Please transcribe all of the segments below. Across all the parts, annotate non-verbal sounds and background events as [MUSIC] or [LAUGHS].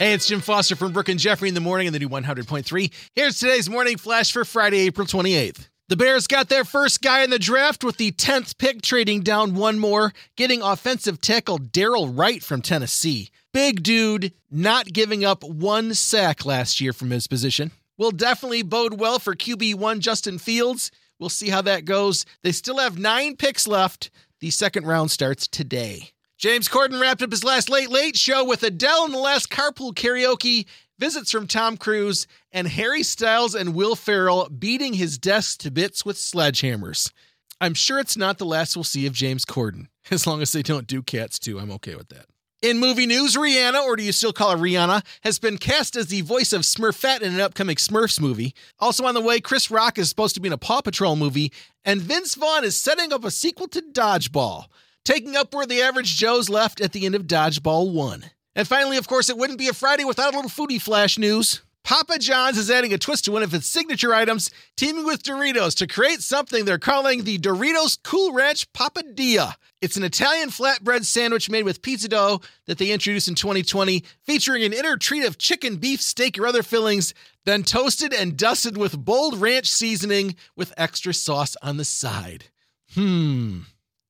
Hey, it's Jim Foster from Brooke and Jeffrey in the morning in the new 100.3. Here's today's morning flash for Friday, April 28th. The Bears got their first guy in the draft with the 10th pick, trading down one more, getting offensive tackle Darnell Wright from Tennessee. Big dude, not giving up one sack last year from his position. Will definitely bode well for QB1 Justin Fields. We'll see how that goes. They still have nine picks left. The second round starts today. James Corden wrapped up his last Late Late show with Adele in the last carpool karaoke, visits from Tom Cruise, and Harry Styles and Will Ferrell beating his desk to bits with sledgehammers. I'm sure it's not the last we'll see of James Corden. [LAUGHS] As long as they don't do Cats too, I'm okay with that. In movie news, Rihanna, or do you still call her Rihanna, has been cast as the voice of Smurfette in an upcoming Smurfs movie. Also on the way, Chris Rock is supposed to be in a Paw Patrol movie, and Vince Vaughn is setting up a sequel to Dodgeball taking up where the average Joe's left at the end of Dodgeball 1. And finally, of course, it wouldn't be a Friday without a little foodie flash news. Papa John's is adding a twist to one of its signature items, teaming with Doritos to create something they're calling the Doritos Cool Ranch Papadia. It's an Italian flatbread sandwich made with pizza dough that they introduced in 2020, featuring an inner treat of chicken, beef, steak, or other fillings, then toasted and dusted with bold ranch seasoning with extra sauce on the side. Hmm.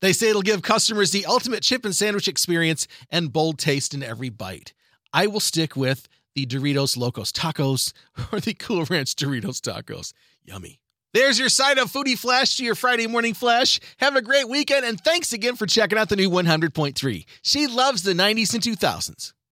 They say it'll give customers the ultimate chip and sandwich experience and bold taste in every bite. I will stick with the Doritos Locos Tacos [LAUGHS] or the Cool Ranch Doritos Tacos. Yummy. There's your side of Foodie Flash to your Friday morning flash. Have a great weekend and thanks again for checking out the new 100.3. She loves the 90s and 2000s.